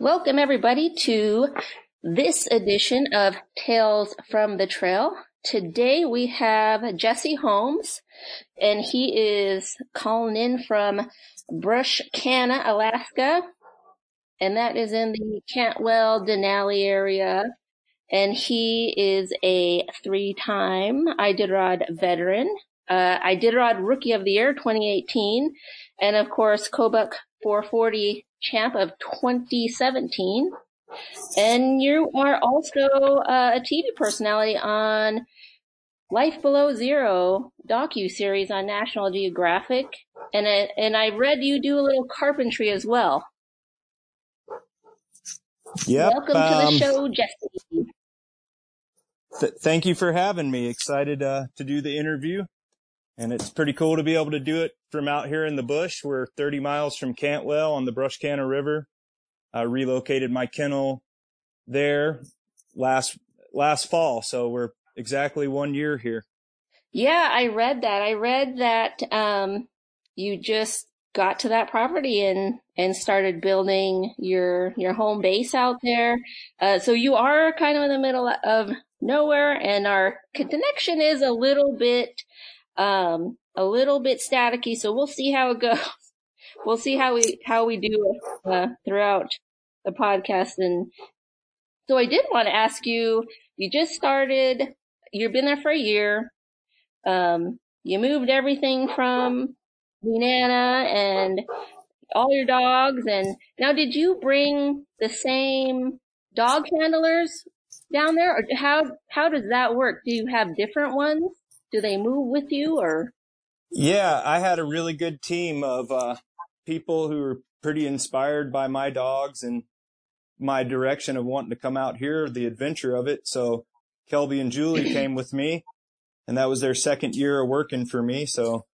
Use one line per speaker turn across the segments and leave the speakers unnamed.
Welcome everybody to this edition of Tales from the Trail. Today we have Jessie Holmes and he is calling in from Brushkana, Alaska. And that is in the Cantwell Denali area. And he is a three-time Iditarod veteran, uh, Iditarod Rookie of the Year 2018, and of course Kobuk 440 champ of 2017. And you are also uh, a TV personality on Life Below Zero docu series on National Geographic, and it, and I read you do a little carpentry as well.
Yeah.
Welcome um, to the um, show, Jessie.
Th- thank you for having me. Excited uh, to do the interview, and it's pretty cool to be able to do it from out here in the bush. We're 30 miles from Cantwell on the Brushkana River. I relocated my kennel there last last fall, so we're exactly one year here.
Yeah, I read that. I read that um, you just got to that property and and started building your your home base out there. Uh, so you are kind of in the middle of nowhere, and our connection is a little bit um, a little bit staticky. So we'll see how it goes. We'll see how we how we do uh, throughout the podcast. And so I did want to ask you. You just started you've been there for a year. Um, you moved everything from Nenana and all your dogs. And now, did you bring the same dog handlers down there, or how how does that work? Do you have different ones? Do they move with you, or?
Yeah, I had a really good team of uh, people who were pretty inspired by my dogs and my direction of wanting to come out here, the adventure of it. So Kelby and Julie came with me and that was their second year of working for me. So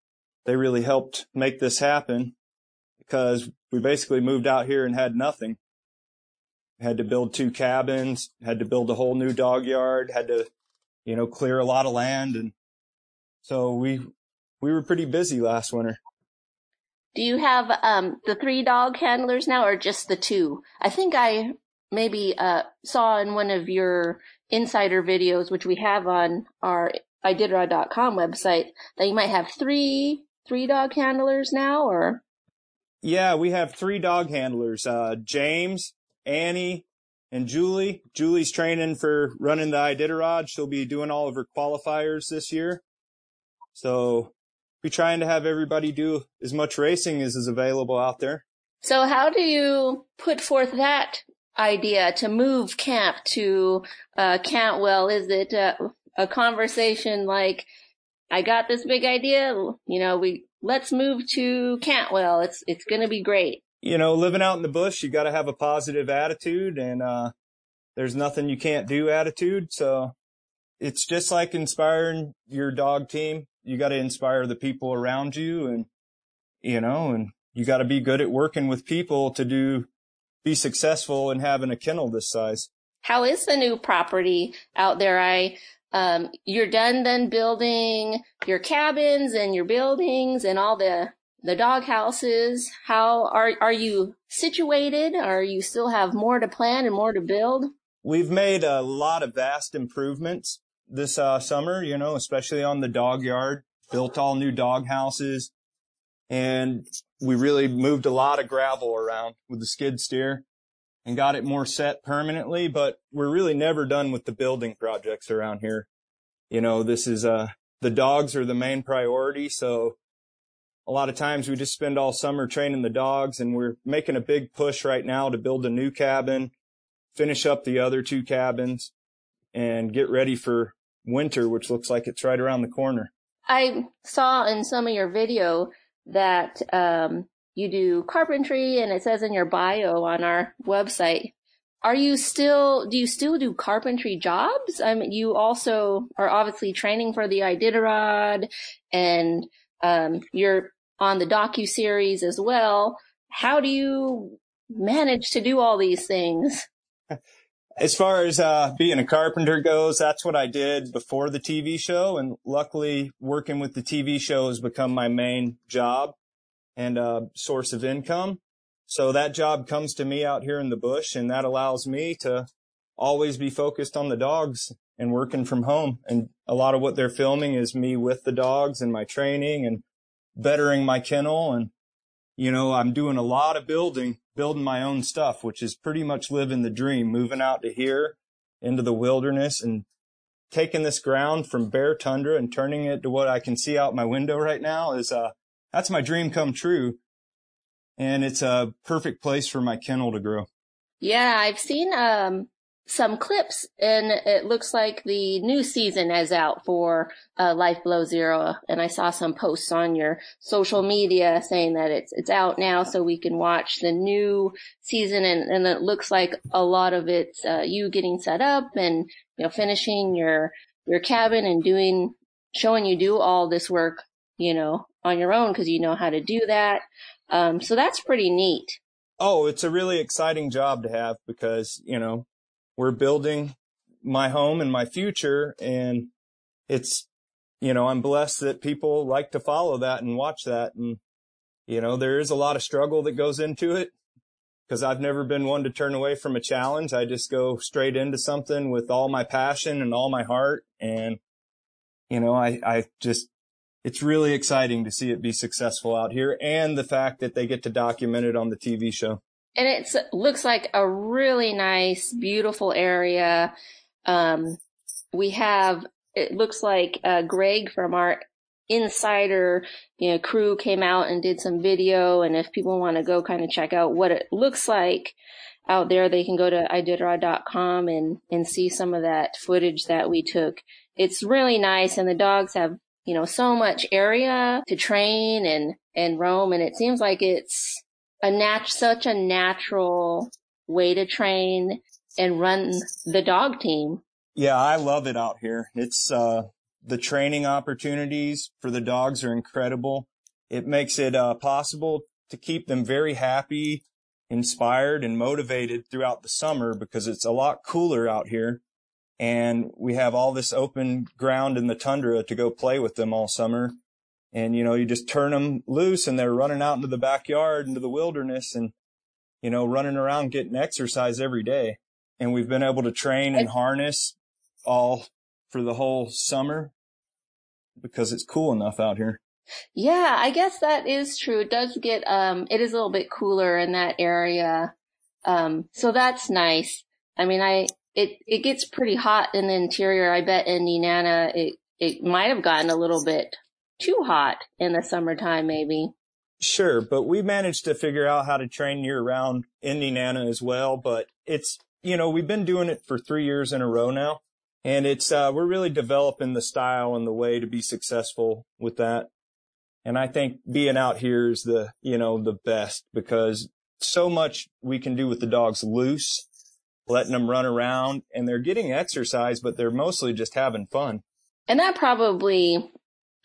they really helped make this happen because we basically moved out here and had nothing. Had to build two cabins, had to build a whole new dog yard, had to, you know, clear a lot of land. And so we, we were pretty busy last winter.
Do you have, um, the three dog handlers now or just the two? I think I maybe, uh, saw in one of your insider videos, which we have on our iditarod.com website, that you might have three three dog handlers now, or?
Yeah, we have three dog handlers: uh, James, Annie, and Julie. Julie's training for running the Iditarod. She'll be doing all of her qualifiers this year. So be trying to have everybody do as much racing as is available out there.
So how do you put forth that idea to move camp to uh, Cantwell? Is it uh, a conversation like, I got this big idea, you know, we let's move to Cantwell. It's it's going to be great.
You know, living out in the bush, you got to have a positive attitude and uh there's nothing you can't do attitude. So it's just like inspiring your dog team. You got to inspire the people around you and you know, and you got to be good at working with people to do be successful in having a kennel this size.
How is the new property out there? I, um, you're done then building your cabins and your buildings and all the, the dog houses. How are, are you situated? Are you still have more to plan and more to build?
We've made a lot of vast improvements this uh, summer, you know, especially on the dog yard, built all new dog houses and we really moved a lot of gravel around with the skid steer and got it more set permanently, but we're really never done with the building projects around here. You know, this is, uh, the dogs are the main priority. So a lot of times we just spend all summer training the dogs and we're making a big push right now to build a new cabin, finish up the other two cabins and get ready for winter, which looks like it's right around the corner.
I saw in some of your video that um, you do carpentry and it says in your bio on our website. Are you still, do you still do carpentry jobs? I mean, you also are obviously training for the Iditarod and um, you're on the docu series as well. How do you manage to do all these things?
As far as uh, being a carpenter goes, that's what I did before the TV show. And luckily, working with the TV show has become my main job and uh, source of income. So that job comes to me out here in the bush and that allows me to always be focused on the dogs and working from home. And a lot of what they're filming is me with the dogs and my training and bettering my kennel. And, you know, I'm doing a lot of building, building my own stuff, which is pretty much living the dream, moving out to here into the wilderness and taking this ground from bare tundra and turning it to what I can see out my window right now is, uh, that's my dream come true. And it's a perfect place for my kennel to grow.
Yeah, I've seen, um, some clips and it looks like the new season is out for uh, Life Below Zero. And I saw some posts on your social media saying that it's, it's out now so we can watch the new season. And, and it looks like a lot of it's, uh, you getting set up and, you know, finishing your, your cabin and doing, showing you do all this work, you know, on your own because you know how to do that. Um, so that's pretty neat.
Oh, it's a really exciting job to have because, you know, we're building my home and my future. And it's, you know, I'm blessed that people like to follow that and watch that. And, you know, there is a lot of struggle that goes into it because I've never been one to turn away from a challenge. I just go straight into something with all my passion and all my heart. And, you know, I, I just, it's really exciting to see it be successful out here and the fact that they get to document it on the TV show
and it looks like a really nice, beautiful area. Um, we have, it looks like, uh, Greg from our insider, you know, crew came out and did some video. And if people want to go kind of check out what it looks like out there, they can go to iditarod.com and, and see some of that footage that we took. It's really nice. And the dogs have, you know, so much area to train and, and roam. And it seems like it's, a nat- such a natural way to train and run the dog team.
Yeah, I love it out here. It's, uh, the training opportunities for the dogs are incredible. It makes it, uh, possible to keep them very happy, inspired and motivated throughout the summer because it's a lot cooler out here. And we have all this open ground in the tundra to go play with them all summer and you know you just turn them loose and they're running out into the backyard into the wilderness and you know running around getting exercise every day. And we've been able to train and harness all for the whole summer because it's cool enough out here.
Yeah i guess that is true. It does get um it is a little bit cooler in that area. Um so that's nice. I mean i it it gets pretty hot in the interior. I bet in Nenana it it might have gotten a little bit too hot in the summertime, maybe.
Sure, but we managed to figure out how to train year round in Nenana as well. But it's, you know, we've been doing it for three years in a row now. And it's, uh, we're really developing the style and the way to be successful with that. And I think being out here is the, you know, the best because so much we can do with the dogs loose, letting them run around and they're getting exercise, but they're mostly just having fun.
And that probably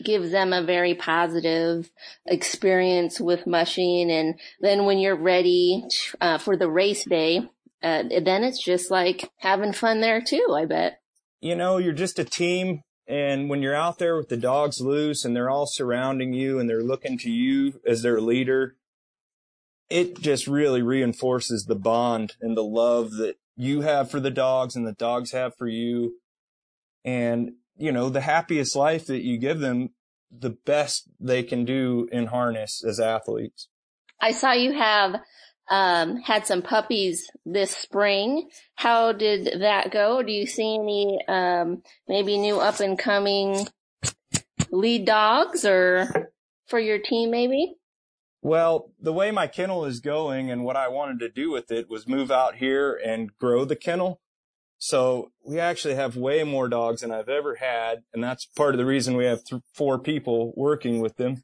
gives them a very positive experience with mushing. And then when you're ready uh, for the race day, uh, then it's just like having fun there too, I bet.
You know, you're just a team. And when you're out there with the dogs loose and they're all surrounding you and they're looking to you as their leader, it just really reinforces the bond and the love that you have for the dogs and the dogs have for you. And you know, the happiest life that you give them, the best they can do in harness as athletes.
I saw you have um, had some puppies this spring. How did that go? Do you see any um, maybe new up and coming lead dogs or for your team maybe?
Well, the way my kennel is going and what I wanted to do with it was move out here and grow the kennel. So we actually have way more dogs than I've ever had. And that's part of the reason we have th- four people working with them.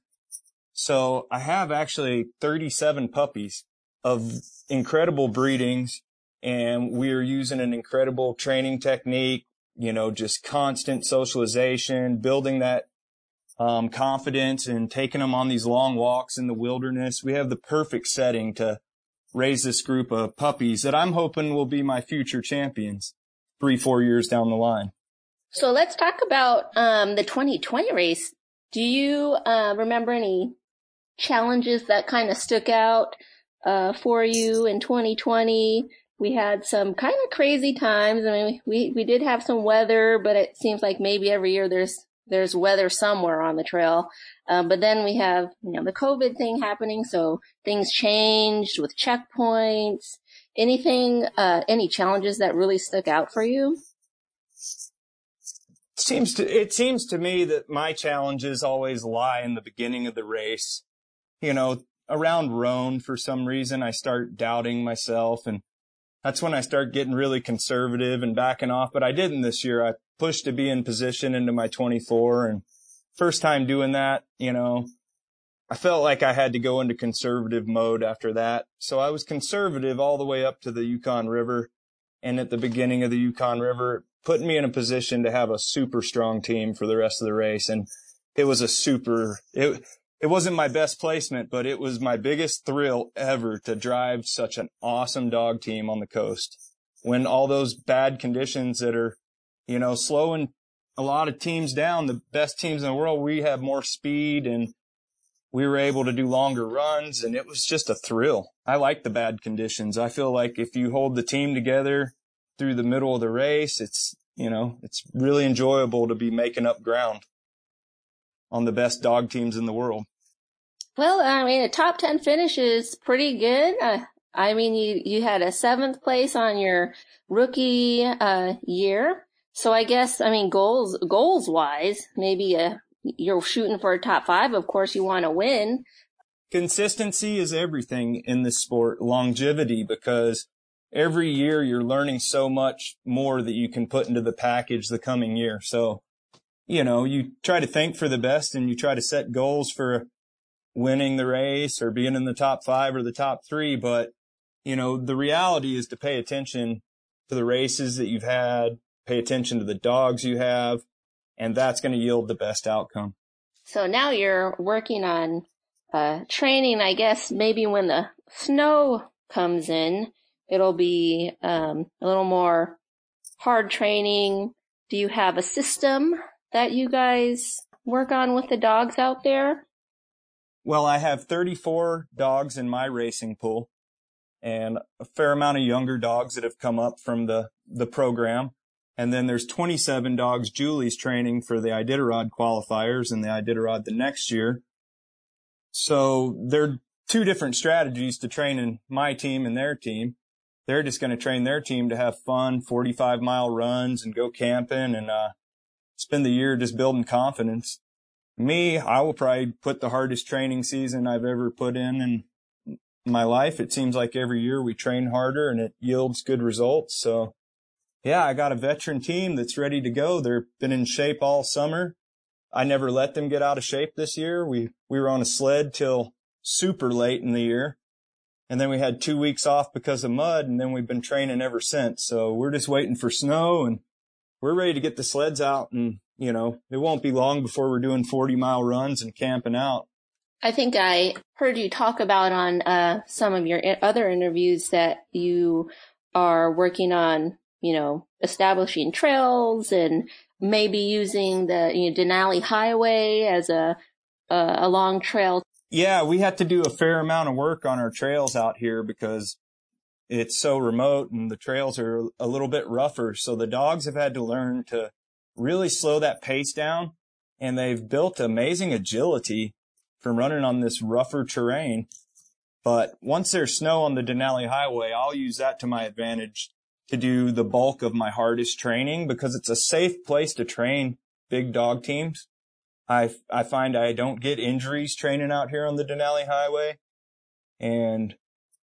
So I have actually 37 puppies of incredible breedings and we are using an incredible training technique, you know, just constant socialization, building that um, confidence and taking them on these long walks in the wilderness. We have the perfect setting to raise this group of puppies that I'm hoping will be my future champions three, four years down the line.
So let's talk about um, the 2020 race. Do you uh, remember any challenges that kind of stuck out uh, for you in 2020. We had some kind of crazy times. I mean, we, we did have some weather, but it seems like maybe every year there's, there's weather somewhere on the trail. Um, but then we have, you know, the COVID thing happening. So things changed with checkpoints. Anything, uh, any challenges that really stuck out for you?
Seems to, it seems to me that my challenges always lie in the beginning of the race. You know, around Rohn for some reason, I start doubting myself and that's when I start getting really conservative and backing off. But I didn't this year. I pushed to be in position into my 24 and first time doing that, you know, I felt like I had to go into conservative mode after that. So I was conservative all the way up to the Yukon River. And at the beginning of the Yukon River, putting me in a position to have a super strong team for the rest of the race. And it was a super, it, it wasn't my best placement, but it was my biggest thrill ever to drive such an awesome dog team on the coast. When all those bad conditions that are, you know, slowing a lot of teams down, the best teams in the world, we have more speed and we were able to do longer runs and it was just a thrill. I like the bad conditions. I feel like if you hold the team together through the middle of the race, it's, you know, it's really enjoyable to be making up ground on the best dog teams in the world.
Well, I mean, a top 10 finish is pretty good. Uh, I mean, you, you had a seventh place on your rookie, uh, year. So I guess, I mean, goals, goals wise, maybe a, you're shooting for a top five. Of course, you want to win.
Consistency is everything in this sport, longevity, because every year you're learning so much more that you can put into the package the coming year. So you know, you try to think for the best and you try to set goals for winning the race or being in the top five or the top three. But, you know, the reality is to pay attention to the races that you've had, pay attention to the dogs you have, and that's going to yield the best outcome.
So now you're working on uh, training, I guess maybe when the snow comes in, it'll be um, a little more hard training. Do you have a system that you guys work on with the dogs out there?
Well, I have 34 dogs in my racing pool and a fair amount of younger dogs that have come up from the, the program. And then there's 27 dogs Julie's training for the Iditarod qualifiers and the Iditarod the next year. So they're two different strategies to train in my team and their team. They're just going to train their team to have fun, 45 mile runs and go camping and, uh, spend the year just building confidence. Me, I will probably put the hardest training season I've ever put in in my life. It seems like every year we train harder and it yields good results. So yeah, I got a veteran team that's ready to go. They've been in shape all summer. I never let them get out of shape this year. We, we were on a sled till super late in the year. And then we had two weeks off because of mud and then we've been training ever since. So we're just waiting for snow and we're ready to get the sleds out and, you know, it won't be long before we're doing 40 mile runs and camping out.
I think I heard you talk about on uh, some of your other interviews that you are working on, you know, establishing trails and maybe using the you know, Denali Highway as a a long trail.
Yeah, we had to do a fair amount of work on our trails out here because it's so remote and the trails are a little bit rougher. So the dogs have had to learn to really slow that pace down and they've built amazing agility from running on this rougher terrain. But once there's snow on the Denali Highway, I'll use that to my advantage to do the bulk of my hardest training because it's a safe place to train big dog teams. I, I find I don't get injuries training out here on the Denali Highway and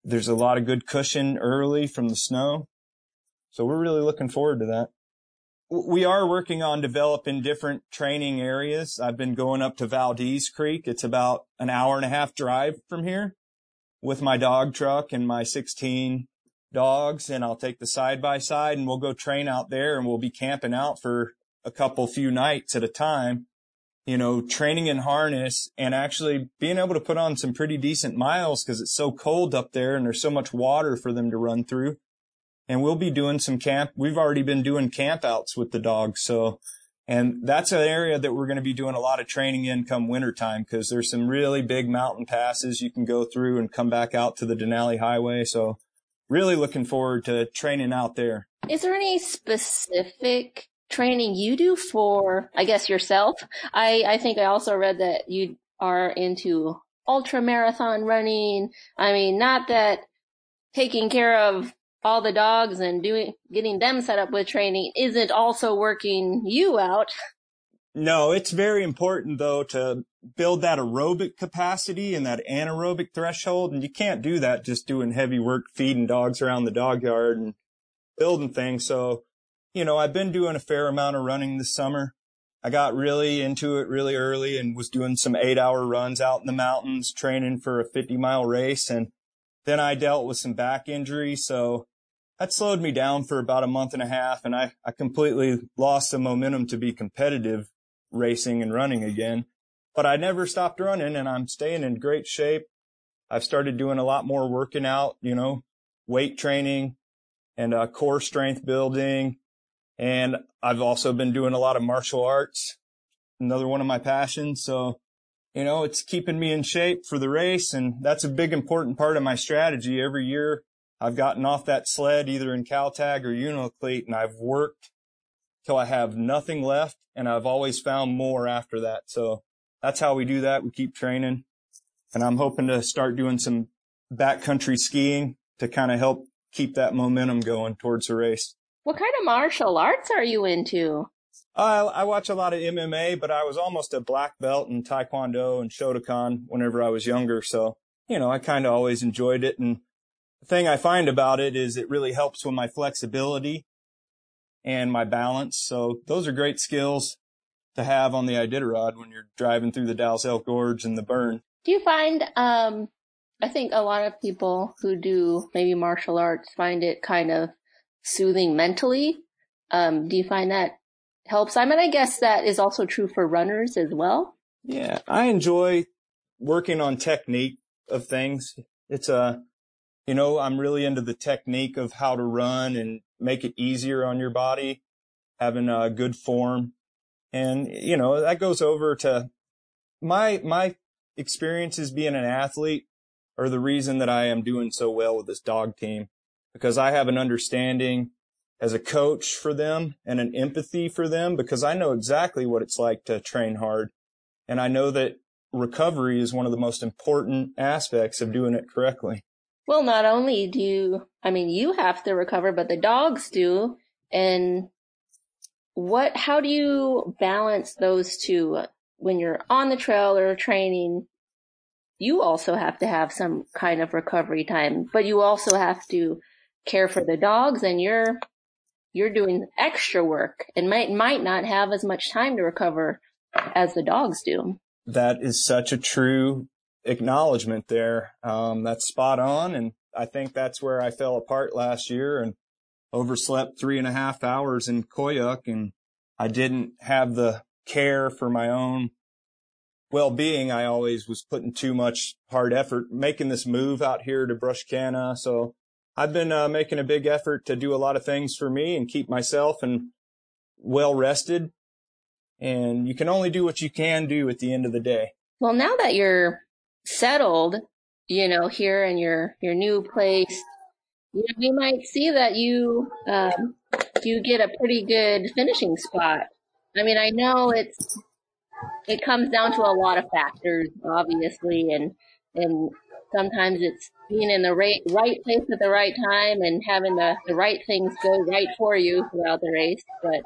there's a lot of good cushion early from the snow. So we're really looking forward to that. We are working on developing different training areas. I've been going up to Valdez Creek. It's about an hour and a half drive from here with my dog truck and my 16 dogs and I'll take the side by side and we'll go train out there and we'll be camping out for a couple few nights at a time you know, training in harness and actually being able to put on some pretty decent miles because it's so cold up there and there's so much water for them to run through. And we'll be doing some camp. We've already been doing camp outs with the dogs. So And that's an area that we're going to be doing a lot of training in come wintertime because there's some really big mountain passes you can go through and come back out to the Denali Highway. So really looking forward to training out there.
Is there any specific training you do for, I guess, yourself? I, I think I also read that you are into ultra marathon running. I mean, not that taking care of all the dogs and doing, getting them set up with training isn't also working you out.
No, it's very important though to build that aerobic capacity and that anaerobic threshold. And you can't do that just doing heavy work, feeding dogs around the dog yard and building things. So, you know, I've been doing a fair amount of running this summer. I got really into it really early and was doing some eight hour runs out in the mountains, training for a 50 mile race. And then I dealt with some back injury. So that slowed me down for about a month and a half. And I, I completely lost the momentum to be competitive racing and running again. But I never stopped running and I'm staying in great shape. I've started doing a lot more working out, you know, weight training and uh, core strength building. And I've also been doing a lot of martial arts, another one of my passions. So, you know, it's keeping me in shape for the race. And that's a big important part of my strategy. Every year I've gotten off that sled either in Kaltag or Unalakleet and I've worked till I have nothing left and I've always found more after that. So that's how we do that. We keep training and I'm hoping to start doing some backcountry skiing to kind of help keep that momentum going towards the race.
What kind of martial arts are you into?
Uh, I watch a lot of MMA, but I was almost a black belt in Taekwondo and Shotokan whenever I was younger. So, you know, I kind of always enjoyed it. And the thing I find about it is it really helps with my flexibility and my balance. So those are great skills to have on the Iditarod when you're driving through the Dalzell Gorge and the burn.
Do you find, um, I think a lot of people who do maybe martial arts find it kind of soothing mentally. Um, do you find that helps? I mean, I guess that is also true for runners as well.
Yeah, I enjoy working on technique of things. It's a, you know, I'm really into the technique of how to run and make it easier on your body, having a good form. And, you know, that goes over to my, my experiences being an athlete are the reason that I am doing so well with this dog team because I have an understanding as a coach for them and an empathy for them because I know exactly what it's like to train hard. And I know that recovery is one of the most important aspects of doing it correctly.
Well, not only do you, I mean, you have to recover, but the dogs do. And what, how do you balance those two when you're on the trail or training? You also have to have some kind of recovery time, but you also have to care for the dogs and you're you're doing extra work and might might not have as much time to recover as the dogs do.
That is such a true acknowledgement there. Um, that's spot on, and I think that's where I fell apart last year and overslept three and a half hours in Koyuk, and I didn't have the care for my own well-being. I always was putting too much hard effort making this move out here to Brushkana, so I've been uh, making a big effort to do a lot of things for me and keep myself and well rested. And you can only do what you can do at the end of the day.
Well, now that you're settled, you know, here in your, your new place, we might see that you, um, you get a pretty good finishing spot. I mean, I know it's, it comes down to a lot of factors, obviously, and, and sometimes it's being in the right, right place at the right time and having the, the right things go right for you throughout the race. But,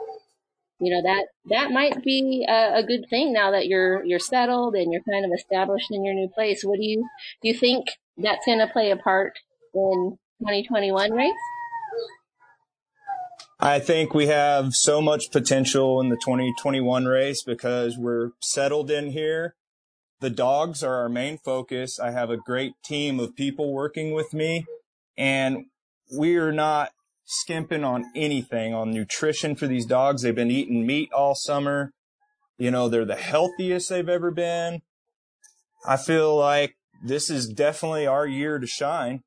you know, that, that might be a, a good thing now that you're, you're settled and you're kind of established in your new place. What do you, do you think that's going to play a part in 2021 race?
I think we have so much potential in the 2021 race because we're settled in here the dogs are our main focus. I have a great team of people working with me and we are not skimping on anything on nutrition for these dogs. They've been eating meat all summer. You know, they're the healthiest they've ever been. I feel like this is definitely our year to shine.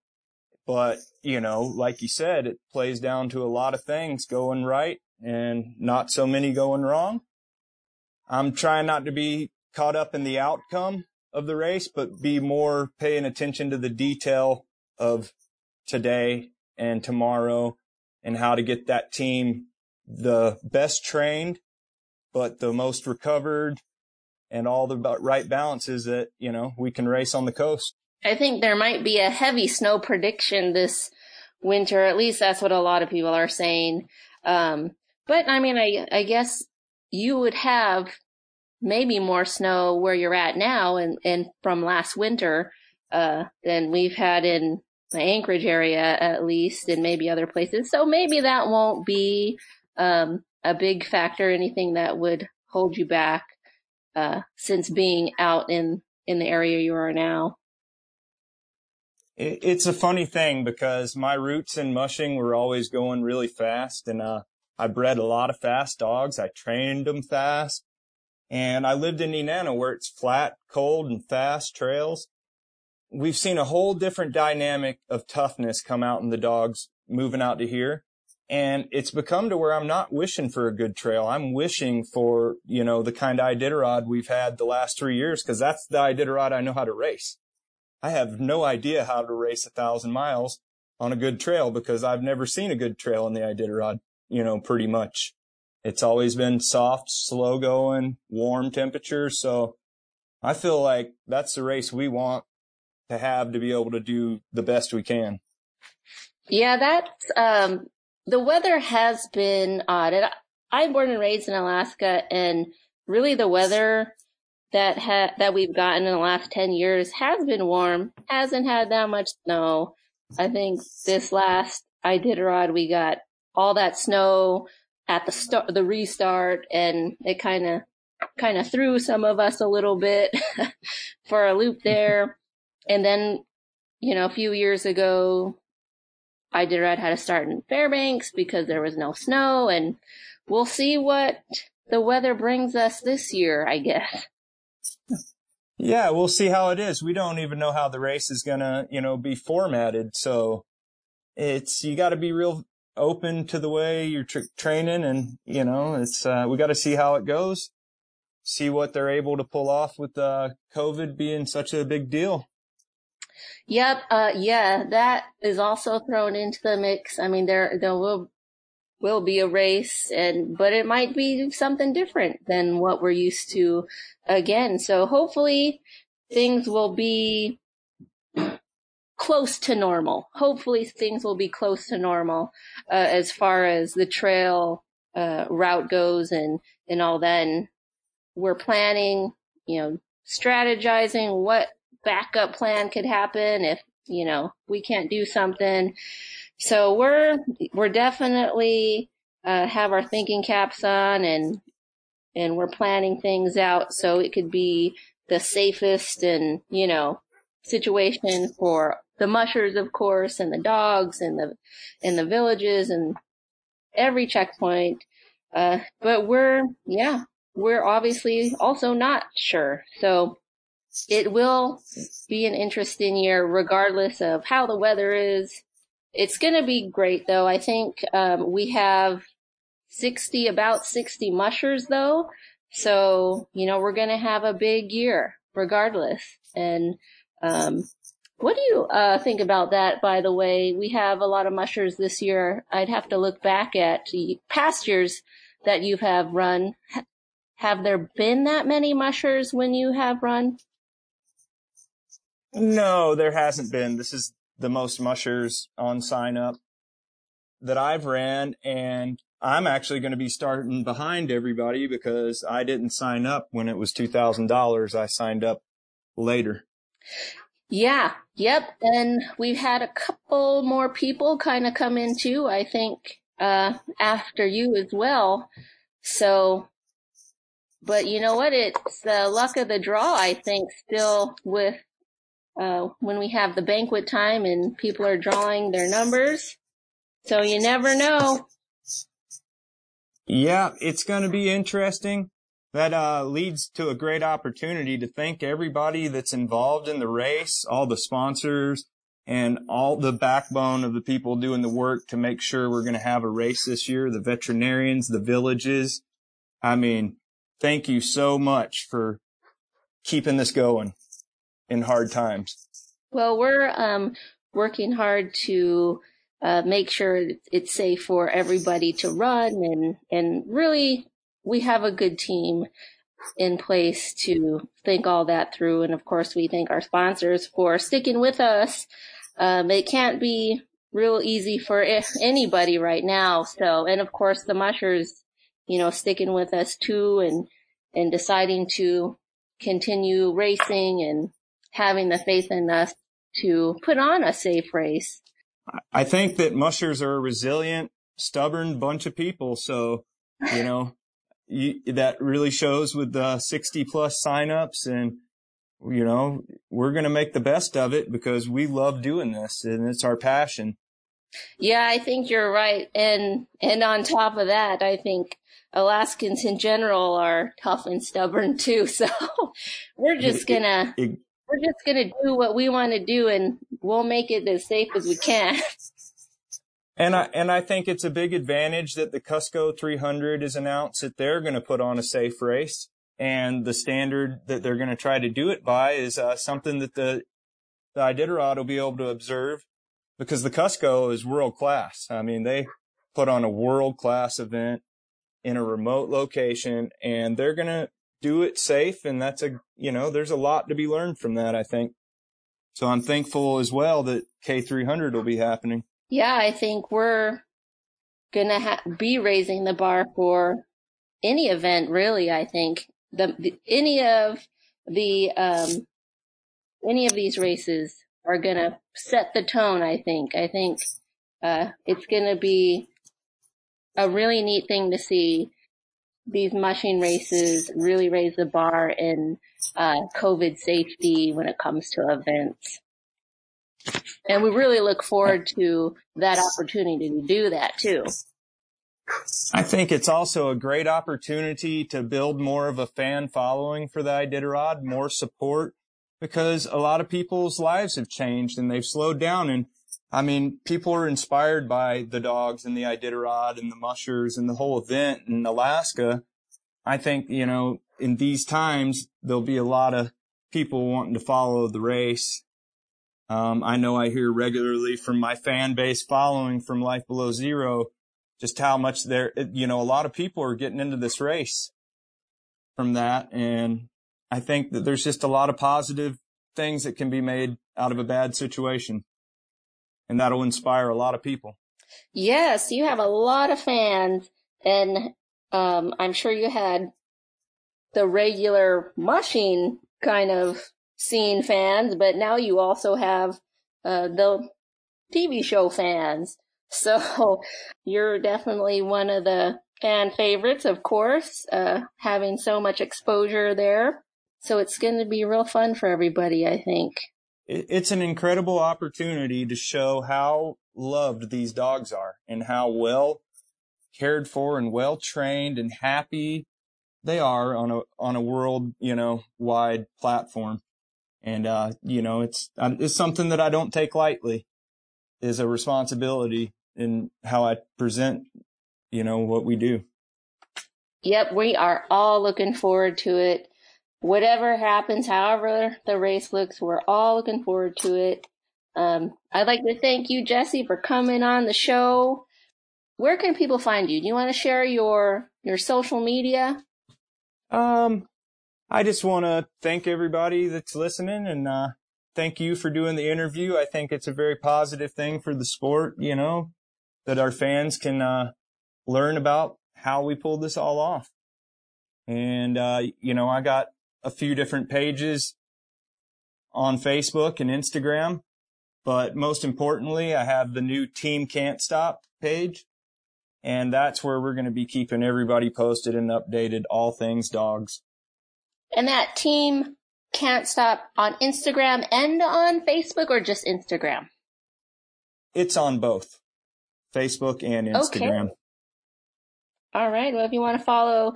But, you know, like you said, it plays down to a lot of things going right and not so many going wrong. I'm trying not to be caught up in the outcome of the race, but be more paying attention to the detail of today and tomorrow and how to get that team the best trained, but the most recovered and all the right balances that, you know, we can race on the coast.
I think there might be a heavy snow prediction this winter. At least that's what a lot of people are saying. Um, but I mean, I, I guess you would have maybe more snow where you're at now and, and from last winter, uh, than we've had in the Anchorage area, at least, and maybe other places. So maybe that won't be, um, a big factor, anything that would hold you back, uh, since being out in, in the area you are now.
It's a funny thing because my roots in mushing were always going really fast and, uh, I bred a lot of fast dogs. I trained them fast. And I lived in Nenana where it's flat, cold, and fast trails. We've seen a whole different dynamic of toughness come out in the dogs moving out to here. And it's become to where I'm not wishing for a good trail. I'm wishing for, you know, the kind of Iditarod we've had the last three years because that's the Iditarod I know how to race. I have no idea how to race a thousand miles on a good trail because I've never seen a good trail in the Iditarod you know, pretty much. It's always been soft, slow going, warm temperatures. So I feel like that's the race we want to have to be able to do the best we can.
Yeah, that's, um, the weather has been odd. And I'm born and raised in Alaska and really the weather that ha- that we've gotten in the last 10 years has been warm, hasn't had that much snow. I think this last Iditarod we got all that snow at the start, the restart, and it kind of kind of threw some of us a little bit for a loop there. and then, you know, a few years ago, Iditarod had to start in Fairbanks because there was no snow, and we'll see what the weather brings us this year, I guess.
Yeah, we'll see how it is. We don't even know how the race is gonna, you know, be formatted. So it's, you gotta be real open to the way you're tra- training and, you know, it's, uh, we got to see how it goes, see what they're able to pull off with, uh, COVID being such a big deal.
Yep. Uh, yeah, that is also thrown into the mix. I mean, there, there will, will be a race and, but it might be something different than what we're used to again. So hopefully things will be close to normal. Hopefully things will be close to normal, uh, as far as the trail, uh, route goes and, and all that. We're planning, you know, strategizing what backup plan could happen if, you know, we can't do something. So we're, we're definitely, uh, have our thinking caps on and, and we're planning things out so it could be the safest and, you know, situation for the mushers, of course, and the dogs and the, and the villages and every checkpoint. Uh, but we're, yeah, we're obviously also not sure. So it will be an interesting year regardless of how the weather is. It's going to be great though. I think, um, we have 60, about 60 mushers though. So, you know, we're going to have a big year regardless. And, um, what do you uh, think about that, by the way? We have a lot of mushers this year. I'd have to look back at the past years that you have run. Have there been that many mushers when you have run?
No, there hasn't been. This is the most mushers on sign up that I've ran and I'm actually going to be starting behind everybody because I didn't sign up when it was $2,000. I signed up later.
Yeah. Yep. And we've had a couple more people kind of come in too, I think, uh, after you as well. So, but you know what? It's the luck of the draw, I think, still with, uh, when we have the banquet time and people are drawing their numbers. So you never know.
Yeah, it's going to be interesting that uh, leads to a great opportunity to thank everybody that's involved in the race, all the sponsors, and all the backbone of the people doing the work to make sure we're going to have a race this year. The veterinarians, the villages. I mean, thank you so much for keeping this going in hard times.
Well, we're um, working hard to uh, make sure it's safe for everybody to run and, and really we have a good team in place to think all that through. And of course, we thank our sponsors for sticking with us. Um, it can't be real easy for anybody right now. So, and of course, the mushers, you know, sticking with us too and, and deciding to continue racing and having the faith in us to put on a safe race.
I think that mushers are a resilient, stubborn bunch of people. So, you know, you, that really shows with the 60 plus signups and, you know, we're going to make the best of it because we love doing this and it's our passion.
Yeah, I think you're right. And, and on top of that, I think Alaskans in general are tough and stubborn too. So we're just gonna, we're just gonna do what we want to do and we'll make it as safe as we can.
And I and I think it's a big advantage that the Kusko 300 is announced that they're going to put on a safe race, and the standard that they're going to try to do it by is uh, something that the the Iditarod will be able to observe, because the Kusko is world class. I mean, they put on a world class event in a remote location, and they're going to do it safe, and that's a you know there's a lot to be learned from that. I think. So I'm thankful as well that K300 will be happening
yeah, I think we're gonna ha- be raising the bar for any event. Really, I think the, the any of the um, any of these races are gonna set the tone. I think. I think uh, it's gonna be a really neat thing to see these mushing races really raise the bar in uh, COVID safety when it comes to events. And we really look forward to that opportunity to do that too.
I think it's also a great opportunity to build more of a fan following for the Iditarod, more support, because a lot of people's lives have changed and they've slowed down. And I mean, people are inspired by the dogs and the Iditarod and the mushers and the whole event in Alaska. I think, you know, in these times, there'll be a lot of people wanting to follow the race um, I know I hear regularly from my fan base following from Life Below Zero just how much they're, you know, a lot of people are getting into this race from that. And I think that there's just a lot of positive things that can be made out of a bad situation. And that'll inspire a lot of people.
Yes, you have a lot of fans and um, I'm sure you had the regular mushing kind of scene fans, but now you also have uh, the TV show fans. So you're definitely one of the fan favorites, of course, uh, having so much exposure there. So it's going to be real fun for everybody, I think.
It's an incredible opportunity to show how loved these dogs are and how well cared for and well trained and happy they are on a on a world you know wide platform and, uh, you know, it's, it's something that I don't take lightly is a responsibility in how I present, you know, what we do.
Yep. We are all looking forward to it. Whatever happens, however the race looks, we're all looking forward to it. Um, I'd like to thank you, Jessie, for coming on the show. Where can people find you? Do you want to share your, your social media?
Um, I just want to thank everybody that's listening and uh, thank you for doing the interview. I think it's a very positive thing for the sport, you know, that our fans can uh, learn about how we pulled this all off. And, uh, you know, I got a few different pages on Facebook and Instagram, but most importantly, I have the new Team Can't Stop page. And that's where we're going to be keeping everybody posted and updated all things dogs.
And that team can't stop on Instagram and on Facebook or just Instagram?
It's on both Facebook and Instagram.
Okay. All right. Well, if you want to follow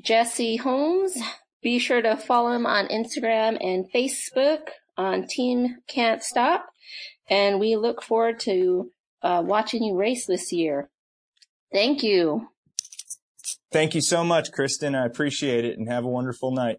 Jessie Holmes, be sure to follow him on Instagram and Facebook on Team Can't Stop. And we look forward to uh, watching you race this year. Thank you.
Thank you so much, Kristen. I appreciate it and have a wonderful night.